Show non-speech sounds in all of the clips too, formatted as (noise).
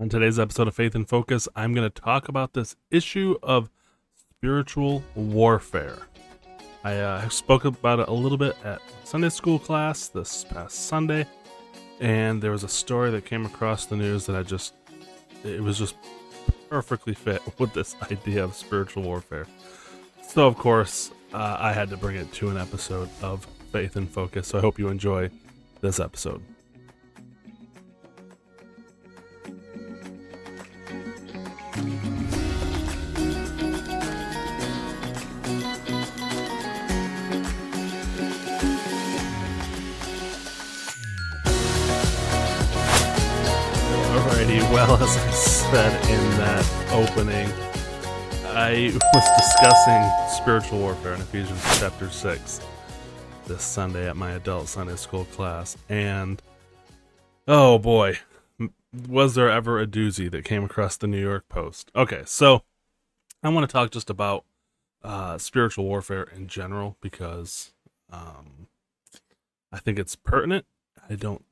On today's episode of Faith in Focus, I'm going to talk about this issue of spiritual warfare. I uh, spoke about it a little bit at Sunday school class this past Sunday, and there was a story that came across the news that I just, it was just perfectly fit (laughs) with this idea of spiritual warfare. So, of course, uh, I had to bring it to an episode of Faith in Focus. So, I hope you enjoy this episode. Well, (laughs) as I said in that opening, I was discussing spiritual warfare in Ephesians chapter 6 this Sunday at my adult Sunday school class, and oh boy, was there ever a doozy that came across the New York Post. Okay, so I want to talk just about uh, spiritual warfare in general because um, I think it's pertinent. I don't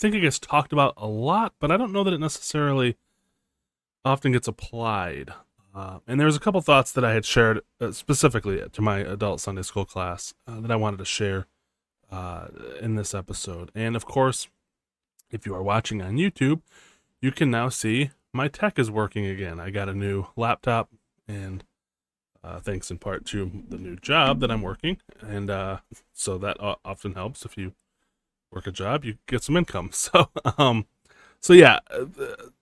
think it gets talked about a lot, but I don't know that it necessarily often gets applied. Uh, and was a couple thoughts that I had shared uh, specifically to my adult Sunday school class uh, that I wanted to share uh, in this episode. And of course, if you are watching on YouTube, you can now see my tech is working again. I got a new laptop, and uh, thanks in part to the new job that I'm working, and uh, so that often helps if you work a job, you get some income. (laughs) So, um, so yeah, uh,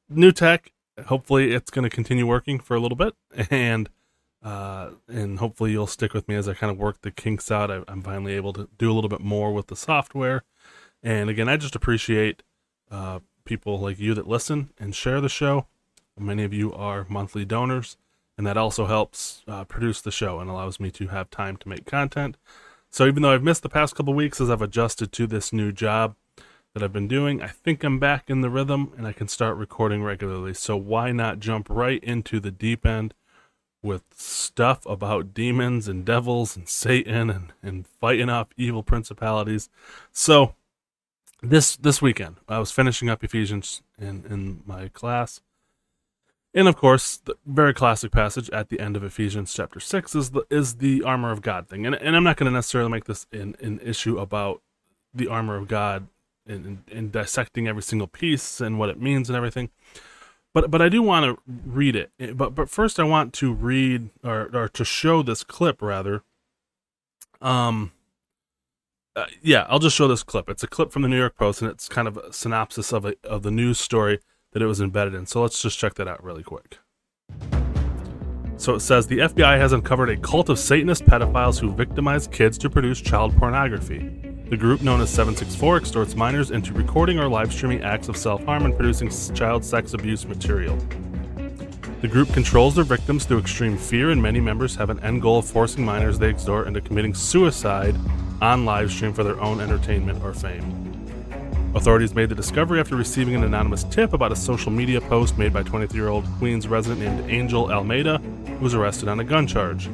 new tech. Hopefully, it's going to continue working for a little bit, and uh, and hopefully you'll stick with me as I kind of work the kinks out. I, am finally able to do a little bit more with the software, and again, I just appreciate uh, people like you that listen and share the show. Many of you are monthly donors, and that also helps uh, produce the show and allows me to have time to make content. So even though I've missed the past couple weeks as I've adjusted to this new job that I've been doing, I think I'm back in the rhythm and I can start recording regularly. So why not jump right into the deep end with stuff about demons and devils and Satan and, and fighting off evil principalities. So this this weekend I was finishing up Ephesians in, in my class and of course, the very classic passage at the end of Ephesians chapter six is the is the armor of God thing. And and I'm not going to necessarily make this an, an issue about the armor of God and, and dissecting every single piece and what it means and everything. But but I do want to read it. But but first I want to read or or to show this clip rather. Um. Uh, yeah, I'll just show this clip. It's a clip from the New York Post, and it's kind of a synopsis of a of the news story that it was embedded in. So let's just check that out really quick. So it says the FBI has uncovered a cult of Satanist pedophiles who victimize kids to produce child pornography. The group, known as 764, extorts minors into recording or live streaming acts of self harm and producing child sex abuse material. The group controls their victims through extreme fear, and many members have an end goal of forcing minors they extort into committing suicide on live stream for their own entertainment or fame. Authorities made the discovery after receiving an anonymous tip about a social media post made by 23 year old Queens resident named Angel Almeida, who was arrested on a gun charge,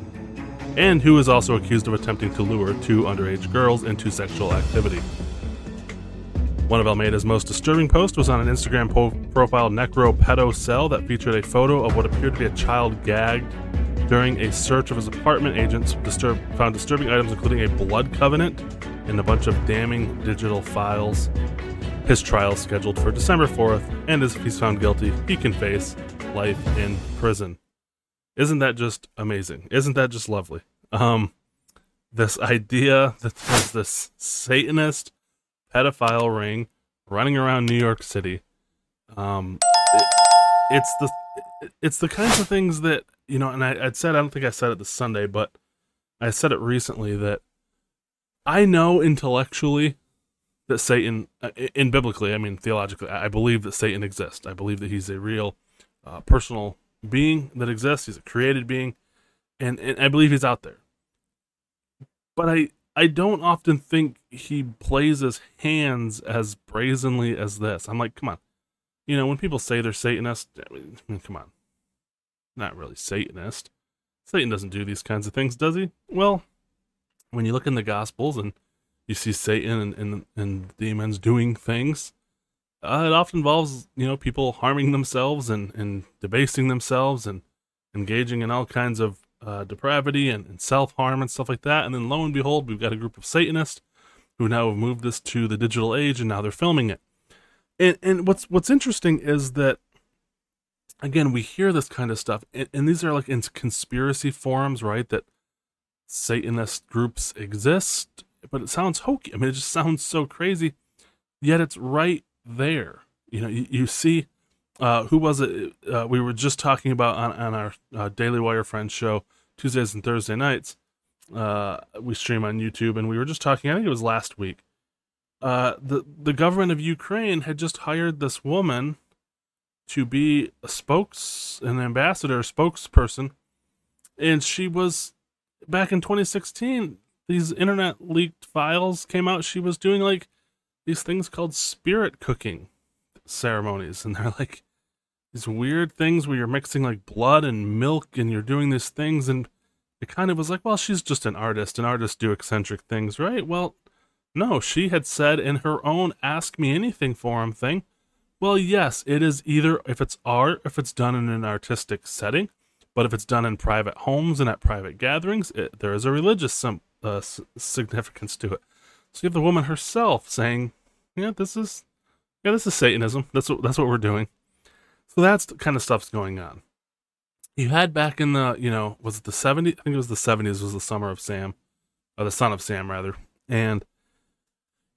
and who is also accused of attempting to lure two underage girls into sexual activity. One of Almeida's most disturbing posts was on an Instagram po- profile Necro Pedo Cell that featured a photo of what appeared to be a child gagged. During a search of his apartment, agents disturb- found disturbing items including a blood covenant and a bunch of damning digital files. His trial is scheduled for December 4th, and if he's found guilty, he can face life in prison. Isn't that just amazing? Isn't that just lovely? Um, this idea that there's this Satanist pedophile ring running around New York City. Um, it, it's the it's the kinds of things that you know, and I, I'd said I don't think I said it this Sunday, but I said it recently that I know intellectually that Satan, uh, in biblically, I mean theologically, I believe that Satan exists. I believe that he's a real uh, personal being that exists. He's a created being, and, and I believe he's out there. But I I don't often think he plays his hands as brazenly as this. I'm like, come on, you know, when people say they're Satanist, I mean, come on, not really Satanist. Satan doesn't do these kinds of things, does he? Well, when you look in the Gospels and you see Satan and, and, and demons doing things, uh, it often involves you know people harming themselves and and debasing themselves and engaging in all kinds of uh, depravity and, and self harm and stuff like that. And then lo and behold, we've got a group of Satanists who now have moved this to the digital age and now they're filming it. And and what's what's interesting is that again we hear this kind of stuff, and, and these are like in conspiracy forums, right? That Satanist groups exist, but it sounds hokey. I mean, it just sounds so crazy. Yet it's right there. You know, you, you see, uh, who was it? Uh, we were just talking about on, on our uh, Daily Wire Friends show Tuesdays and Thursday nights. Uh, we stream on YouTube, and we were just talking. I think it was last week. Uh, the the government of Ukraine had just hired this woman to be a spokes, an ambassador, spokesperson, and she was back in 2016. These internet leaked files came out. She was doing like these things called spirit cooking ceremonies, and they're like these weird things where you're mixing like blood and milk, and you're doing these things, and it kind of was like, well, she's just an artist, and artists do eccentric things, right? Well, no, she had said in her own Ask Me Anything forum thing, well, yes, it is either if it's art, if it's done in an artistic setting, but if it's done in private homes and at private gatherings, it, there is a religious sim, uh, significance to it. So you have the woman herself saying, "Yeah, this is, yeah, this is Satanism. That's what that's what we're doing." So that's the kind of stuff's going on. You had back in the, you know, was it the 70s? I think it was the 70s. Was the summer of Sam, or the son of Sam rather, and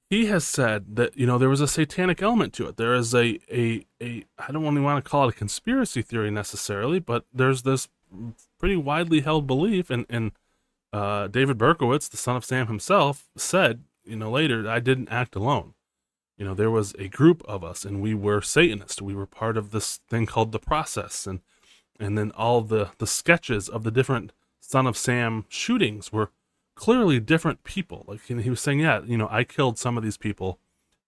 he has said that you know there was a satanic element to it. There is a a a I don't really want to call it a conspiracy theory necessarily, but there's this pretty widely held belief, and and uh, David Berkowitz, the son of Sam himself, said you know later I didn't act alone. You know there was a group of us, and we were Satanists. We were part of this thing called the process, and and then all the the sketches of the different son of Sam shootings were clearly different people. Like he was saying, yeah, you know, I killed some of these people,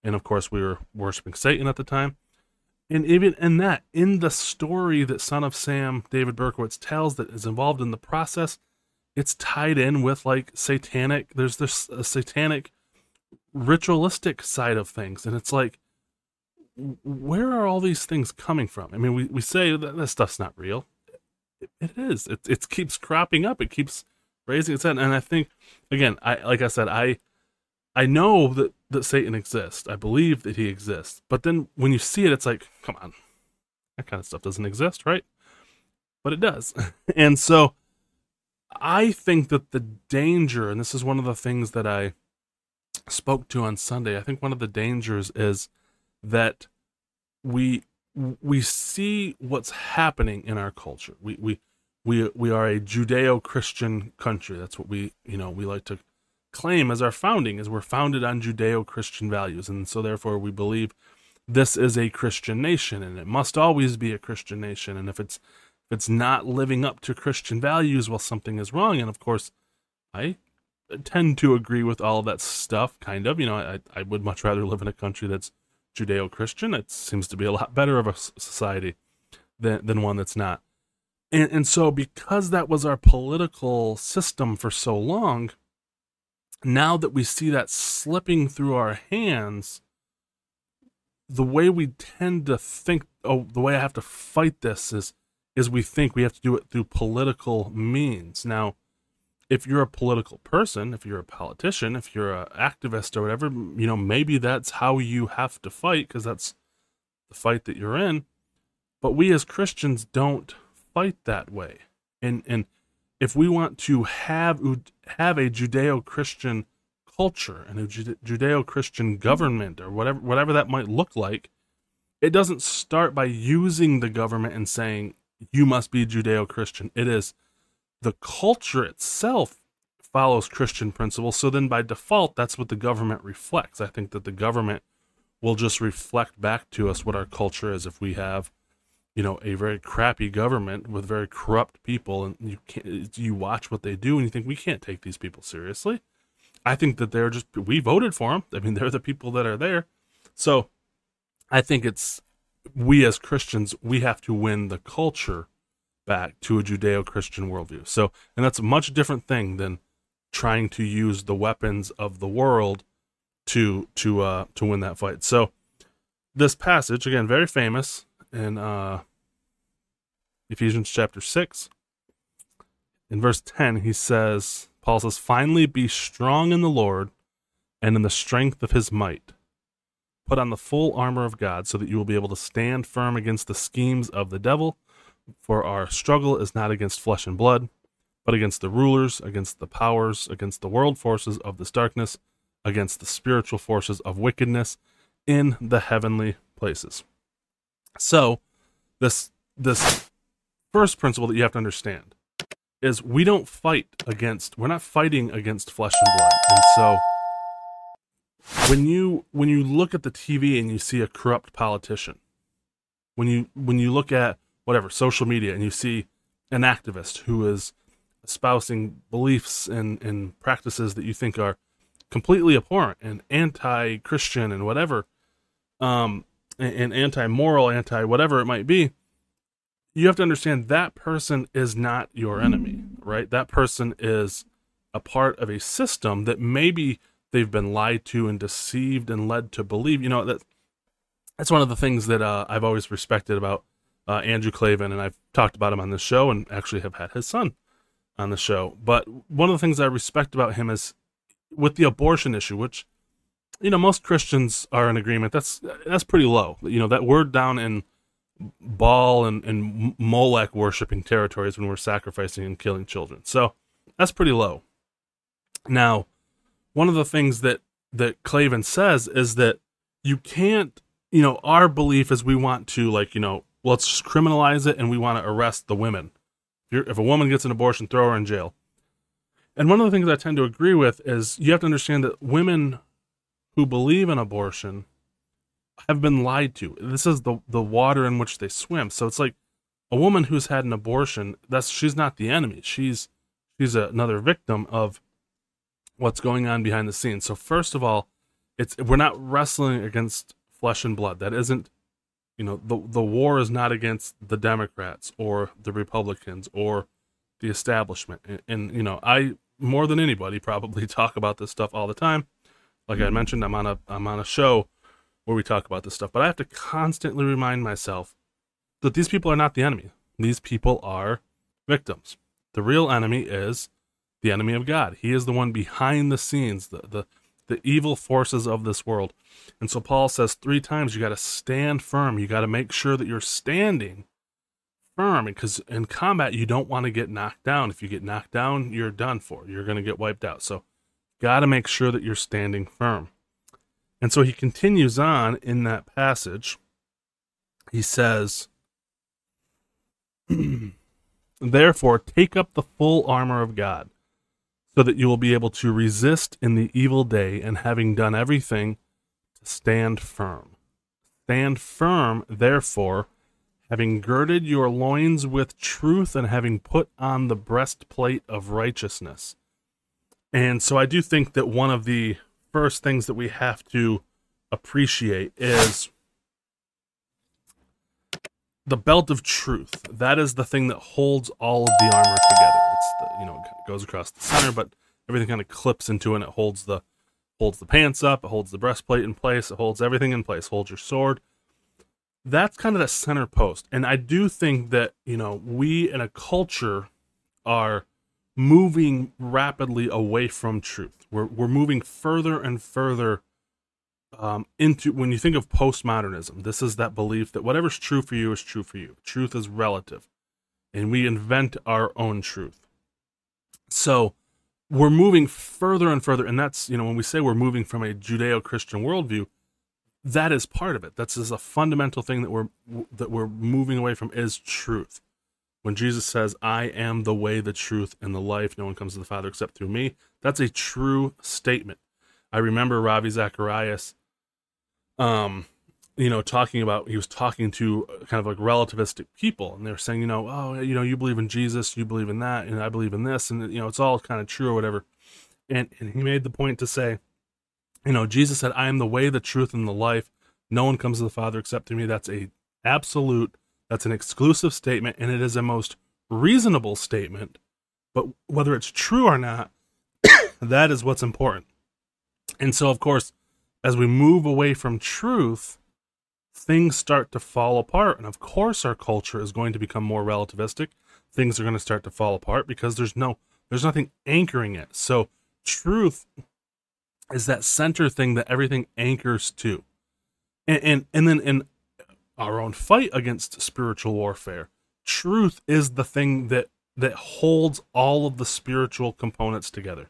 and of course we were worshiping Satan at the time. And even in that, in the story that Son of Sam, David Berkowitz tells that is involved in the process, it's tied in with like satanic. There's this satanic ritualistic side of things, and it's like, where are all these things coming from? I mean, we, we say that this stuff's not real. it, it is. It it keeps cropping up. It keeps raising its head. And I think, again, I like I said, I I know that that Satan exists. I believe that he exists. But then when you see it, it's like, come on, that kind of stuff doesn't exist, right? But it does. (laughs) and so I think that the danger, and this is one of the things that I spoke to on Sunday. I think one of the dangers is that we we see what's happening in our culture. We we we we are a Judeo-Christian country. That's what we you know we like to claim as our founding, is we're founded on Judeo-Christian values, and so therefore we believe this is a Christian nation, and it must always be a Christian nation. And if it's if it's not living up to Christian values, well, something is wrong. And of course, I tend to agree with all of that stuff. Kind of, you know, I I would much rather live in a country that's Judeo-Christian. It seems to be a lot better of a society than than one that's not. And, and so, because that was our political system for so long, now that we see that slipping through our hands, the way we tend to think, oh, the way I have to fight this is, is we think we have to do it through political means. Now, if you're a political person, if you're a politician, if you're an activist or whatever, you know, maybe that's how you have to fight because that's the fight that you're in. But we as Christians don't fight that way. And and if we want to have have a Judeo-Christian culture and a Judeo-Christian government or whatever whatever that might look like, it doesn't start by using the government and saying you must be Judeo-Christian. It is the culture itself follows Christian principles. So then by default, that's what the government reflects. I think that the government will just reflect back to us what our culture is if we have you know a very crappy government with very corrupt people and you can't you watch what they do and you think we can't take these people seriously i think that they're just we voted for them i mean they're the people that are there so i think it's we as christians we have to win the culture back to a judeo-christian worldview so and that's a much different thing than trying to use the weapons of the world to to uh to win that fight so this passage, again, very famous in uh, Ephesians chapter 6. In verse 10, he says, Paul says, Finally be strong in the Lord and in the strength of his might. Put on the full armor of God so that you will be able to stand firm against the schemes of the devil. For our struggle is not against flesh and blood, but against the rulers, against the powers, against the world forces of this darkness, against the spiritual forces of wickedness in the heavenly places. So, this this first principle that you have to understand is we don't fight against we're not fighting against flesh and blood. And so when you when you look at the TV and you see a corrupt politician, when you when you look at whatever social media and you see an activist who is espousing beliefs and, and practices that you think are completely abhorrent and anti-Christian and whatever, um, and, and anti-moral, anti whatever it might be, you have to understand that person is not your enemy, right? That person is a part of a system that maybe they've been lied to and deceived and led to believe. You know that that's one of the things that uh, I've always respected about uh, Andrew Klavan, and I've talked about him on this show, and actually have had his son on the show. But one of the things I respect about him is with the abortion issue, which you know most Christians are in agreement. That's that's pretty low. You know that we're down in Baal and, and Molech worshiping territories when we're sacrificing and killing children. So that's pretty low. Now, one of the things that that Klavan says is that you can't, you know, our belief is we want to like, you know, let's criminalize it and we want to arrest the women. If, if a woman gets an abortion, throw her in jail. And one of the things I tend to agree with is you have to understand that women who believe in abortion have been lied to. This is the the water in which they swim. So it's like a woman who's had an abortion. That's she's not the enemy. She's she's another victim of what's going on behind the scenes. So first of all, it's we're not wrestling against flesh and blood. That isn't you know the the war is not against the Democrats or the Republicans or the establishment. And, and you know, I more than anybody (laughs) probably talk about this stuff all the time. Like I mentioned, I'm on a I'm on a show where we talk about this stuff, but I have to constantly remind myself that these people are not the enemy. These people are victims. The real enemy is the enemy of God. He is the one behind the scenes, the the, the evil forces of this world. And so Paul says three times you got to stand firm. You got to make sure that you're standing firm because in combat you don't want to get knocked down. If you get knocked down, you're done for. You're going to get wiped out. So got to make sure that you're standing firm. And so he continues on in that passage. He says, (clears throat) Therefore, take up the full armor of God, so that you will be able to resist in the evil day, and having done everything, to stand firm. Stand firm, therefore, having girded your loins with truth, and having put on the breastplate of righteousness. And so I do think that one of the first things that we have to appreciate is the belt of truth. That is the thing that holds all of the armor together. It's the you know it goes across the center, but everything kind of clips into it. and It holds the holds the pants up. It holds the breastplate in place. It holds everything in place. Holds your sword. That's kind of the center post. And I do think that you know we in a culture are moving rapidly away from truth. We're we're moving further and further um, into when you think of postmodernism. This is that belief that whatever's true for you is true for you. Truth is relative, and we invent our own truth. So we're moving further and further, and that's you know when we say we're moving from a Judeo-Christian worldview, that is part of it. That's just a fundamental thing that we're that we're moving away from is truth when Jesus says, I am the way, the truth, and the life, no one comes to the Father except through me, that's a true statement. I remember Ravi Zacharias, um, you know, talking about, he was talking to uh, kind of like relativistic people, and they were saying, you know, oh, you know, you believe in Jesus, you believe in that, and I believe in this, and, you know, it's all kind of true or whatever. And, and he made the point to say, you know, Jesus said, I am the way, the truth, and the life. No one comes to the Father except through me. That's a absolute that's an exclusive statement, and it is a most reasonable statement. But whether it's true or not, (coughs) that is what's important. And so, of course, as we move away from truth, things start to fall apart. And of course, our culture is going to become more relativistic. Things are going to start to fall apart because there's no, there's nothing anchoring it. So, truth is that center thing that everything anchors to. And, and, and then in our own fight against spiritual warfare, truth is the thing that that holds all of the spiritual components together.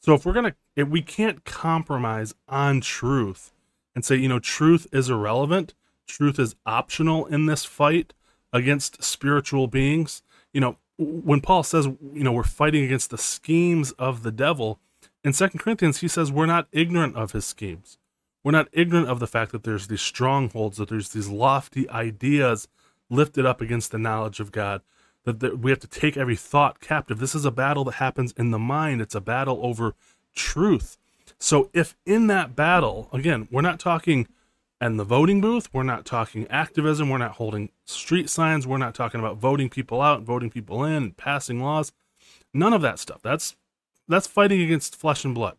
So if we're gonna, if we can't compromise on truth and say, you know, truth is irrelevant, truth is optional in this fight against spiritual beings. You know, when Paul says, you know, we're fighting against the schemes of the devil, in Second Corinthians, he says we're not ignorant of his schemes. We're not ignorant of the fact that there's these strongholds, that there's these lofty ideas lifted up against the knowledge of God, that, that we have to take every thought captive. This is a battle that happens in the mind, it's a battle over truth. So, if in that battle, again, we're not talking and the voting booth, we're not talking activism, we're not holding street signs, we're not talking about voting people out, voting people in, and passing laws. None of that stuff. That's that's fighting against flesh and blood.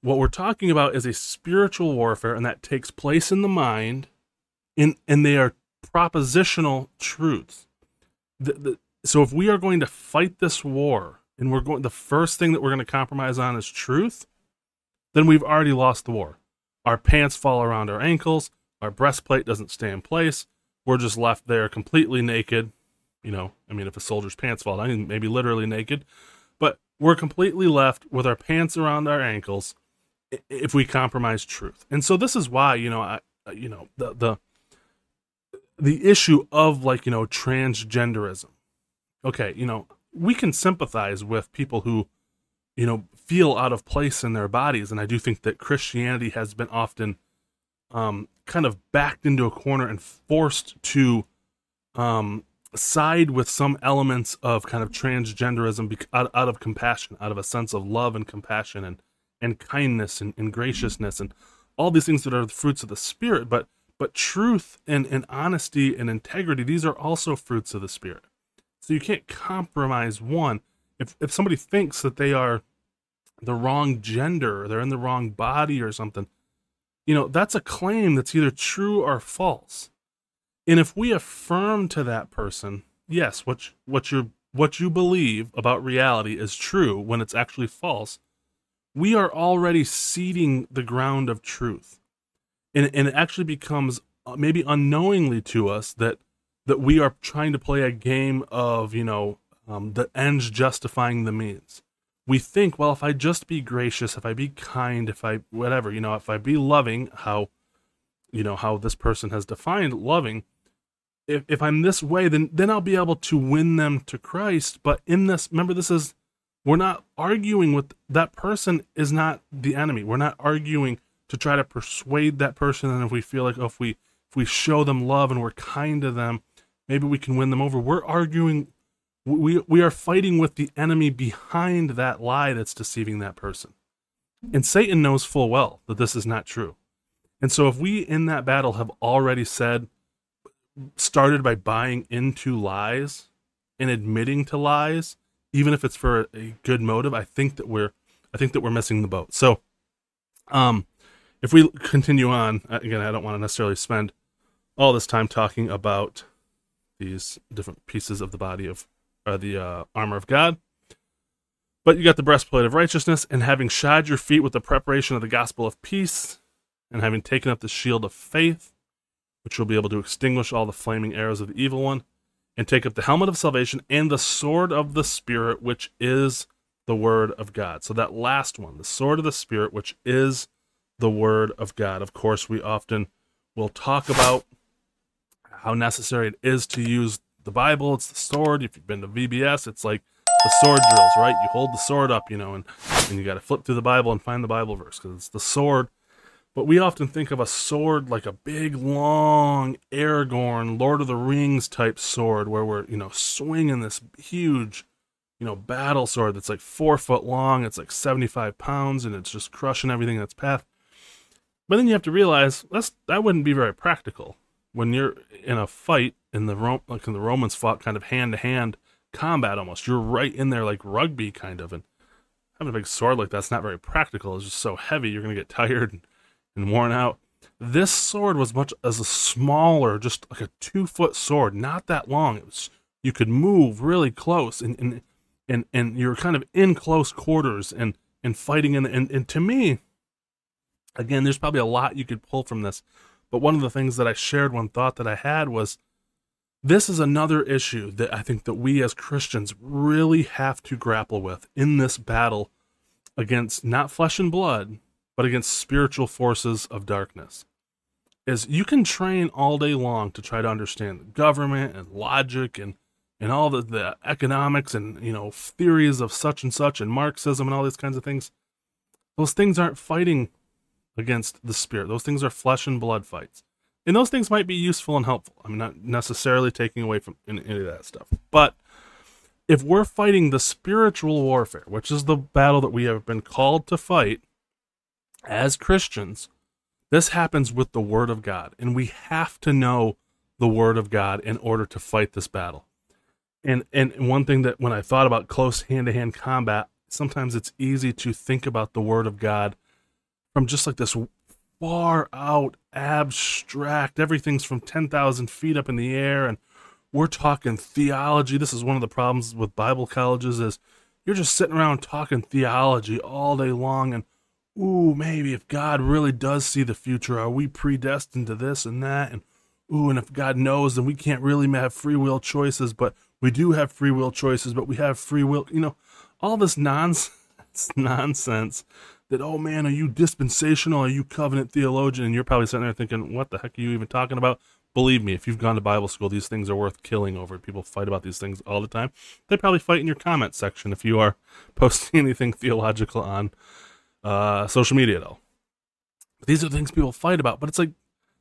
What we're talking about is a spiritual warfare, and that takes place in the mind, in and they are propositional truths. The, the, so if we are going to fight this war and we're going the first thing that we're going to compromise on is truth, then we've already lost the war. Our pants fall around our ankles, our breastplate doesn't stay in place. We're just left there completely naked. You know, I mean, if a soldier's pants fall down, maybe literally naked, but we're completely left with our pants around our ankles if we compromise truth. And so this is why, you know, I, you know, the the the issue of like you know transgenderism okay you know we can sympathize with people who you know feel out of place in their bodies and i do think that christianity has been often um kind of backed into a corner and forced to um side with some elements of kind of transgenderism out, out of compassion out of a sense of love and compassion and and kindness and, and graciousness and all these things that are the fruits of the spirit but but truth and, and honesty and integrity, these are also fruits of the Spirit. So you can't compromise one. If, if somebody thinks that they are the wrong gender, or they're in the wrong body or something, you know, that's a claim that's either true or false. And if we affirm to that person, yes, what, what, you what you believe about reality is true when it's actually false, we are already ceding the ground of truth and and it actually becomes uh, maybe unknowingly to us that that we are trying to play a game of you know um, the ends justifying the means. We think, well, if I just be gracious, if I be kind, if I whatever, you know, if I be loving, how you know how this person has defined loving. If if I'm this way, then then I'll be able to win them to Christ. But in this, remember, this is we're not arguing with that person is not the enemy. We're not arguing to try to persuade that person and if we feel like oh, if we if we show them love and we're kind to them maybe we can win them over. We're arguing we we are fighting with the enemy behind that lie that's deceiving that person. And satan knows full well that this is not true. And so if we in that battle have already said started by buying into lies and admitting to lies even if it's for a good motive i think that we're i think that we're missing the boat. So um if we continue on, uh, again, I don't want to necessarily spend all this time talking about these different pieces of the body of uh, the uh, armor of God. But you got the breastplate of righteousness, and having shod your feet with the preparation of the gospel of peace, and having taken up the shield of faith, which will be able to extinguish all the flaming arrows of the evil one, and take up the helmet of salvation and the sword of the Spirit, which is the word of God. So that last one, the sword of the Spirit, which is the Word of God. Of course, we often will talk about how necessary it is to use the Bible. It's the sword. If you've been to VBS, it's like the sword drills, right? You hold the sword up, you know, and, and you got to flip through the Bible and find the Bible verse because it's the sword. But we often think of a sword like a big, long Aragorn, Lord of the Rings type sword where we're, you know, swinging this huge, you know, battle sword that's like four foot long. It's like 75 pounds and it's just crushing everything in its path. But then you have to realize that's that wouldn't be very practical when you're in a fight in the Rome, like in the Romans fought kind of hand to hand combat almost. You're right in there like rugby kind of, and having a big sword like that's not very practical. It's just so heavy. You're gonna get tired and, and worn out. This sword was much as a smaller, just like a two foot sword, not that long. It was you could move really close and and and, and you're kind of in close quarters and and fighting in and, and to me, again, there's probably a lot you could pull from this. But one of the things that I shared, one thought that I had was this is another issue that I think that we as Christians really have to grapple with in this battle against not flesh and blood, but against spiritual forces of darkness. Is you can train all day long to try to understand the government and logic and and all the, the economics and you know theories of such and such and Marxism and all these kinds of things. Those things aren't fighting against the spirit. Those things are flesh and blood fights. And those things might be useful and helpful. I'm not necessarily taking away from any of that stuff. But if we're fighting the spiritual warfare, which is the battle that we have been called to fight as Christians, this happens with the Word of God. And we have to know the Word of God in order to fight this battle. And and one thing that when I thought about close hand to hand combat, sometimes it's easy to think about the Word of God from just like this far out, abstract. Everything's from 10,000 feet up in the air. And we're talking theology. This is one of the problems with Bible colleges is you're just sitting around talking theology all day long. And, ooh, maybe if God really does see the future, are we predestined to this and that? And, ooh, and if God knows, then we can't really have free will choices, but we do have free will choices, but we have free will. You know, all this nonsense, (laughs) nonsense that, oh man, are you dispensational? Are you covenant theologian? And you're probably sitting there thinking, what the heck are you even talking about? Believe me, if you've gone to Bible school, these things are worth killing over. People fight about these things all the time. They probably fight in your comment section if you are (laughs) posting anything theological on uh, social media, though. But these are things people fight about. But it's like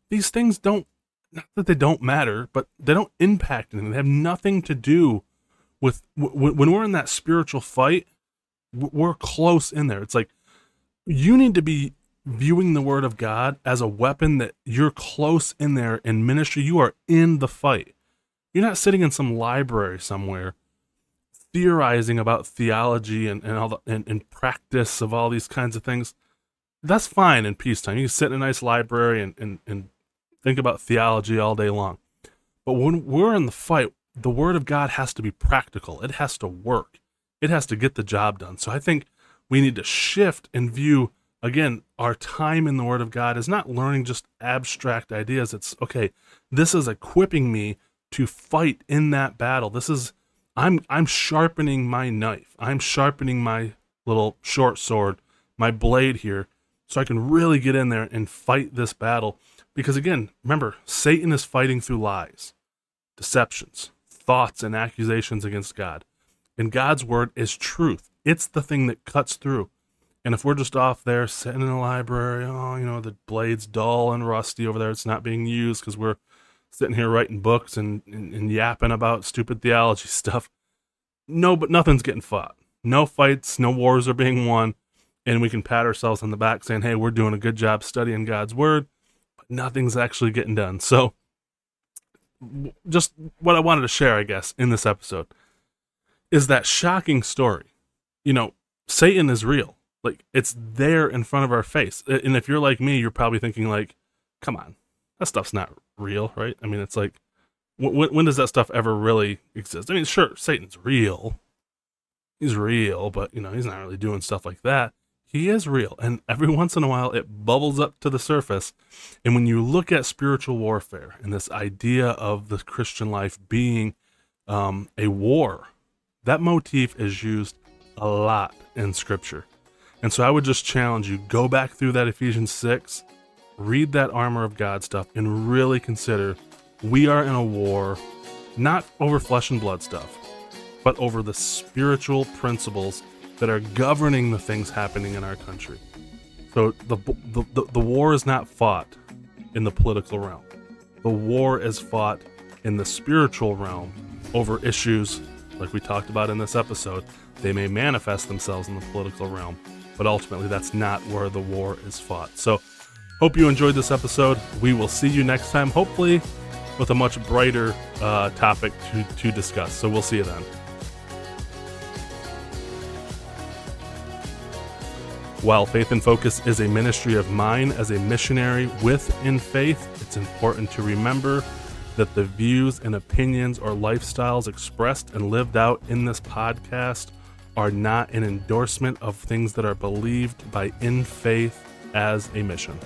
these things don't, not that they don't matter, but they don't impact anything. They have nothing to do with w- when we're in that spiritual fight. We're close in there. It's like you need to be viewing the word of God as a weapon that you're close in there in ministry. You are in the fight. You're not sitting in some library somewhere theorizing about theology and, and all the and, and practice of all these kinds of things. That's fine in peacetime. You can sit in a nice library and, and, and think about theology all day long. But when we're in the fight, the word of God has to be practical. It has to work. It has to get the job done. So I think we need to shift and view again our time in the word of god is not learning just abstract ideas. It's okay this is equipping me to fight in that battle. This is i'm i'm sharpening my knife. I'm sharpening my little short sword my blade here so i can really get in there and fight this battle. Because again remember satan is fighting through lies deceptions thoughts and accusations against god. And god's word is truth it's the thing that cuts through. And if we're just off there sitting in the library, oh, you know, the blade's dull and rusty over there, it's not being used because we're sitting here writing books and, and, and yapping about stupid theology (laughs) stuff. No, but nothing's getting fought. No fights, no wars are being won. And we can pat ourselves on the back saying, hey, we're doing a good job studying God's word, but nothing's actually getting done. So, just what I wanted to share, I guess, in this episode is that shocking story you know, Satan is real. Like it's there in front of our face. And if you're like me, you're probably thinking like, come on, that stuff's not real, right? I mean, it's like, when, when does that stuff ever really exist? I mean, sure, Satan's real. He's real, but you know, he's not really doing stuff like that. He is real. And every (laughs) once in a while it bubbles up to the surface. And when you look at spiritual warfare and this idea of the Christian life being um, a war, that motif is used a lot in Scripture. And so I would just challenge you go back through that Ephesians 6, read that armor of God stuff, and really consider we are in a war not over flesh and blood stuff, but over the spiritual principles that are governing the things happening in our country. So the, the, the, the war is not fought in the political realm, the war is fought in the spiritual realm over issues like we talked about in this episode they may manifest themselves in the political realm, but ultimately that's not where the war is fought. So, hope you enjoyed this episode. We will see you next time, hopefully with a much brighter uh, topic to, to discuss. So, we'll see you then. While Faith in Focus is a ministry of mine as a missionary with InFaith, it's important to remember that the views and opinions or lifestyles expressed and lived out in this podcast are not an endorsement of things that are believed by InFaith as a mission.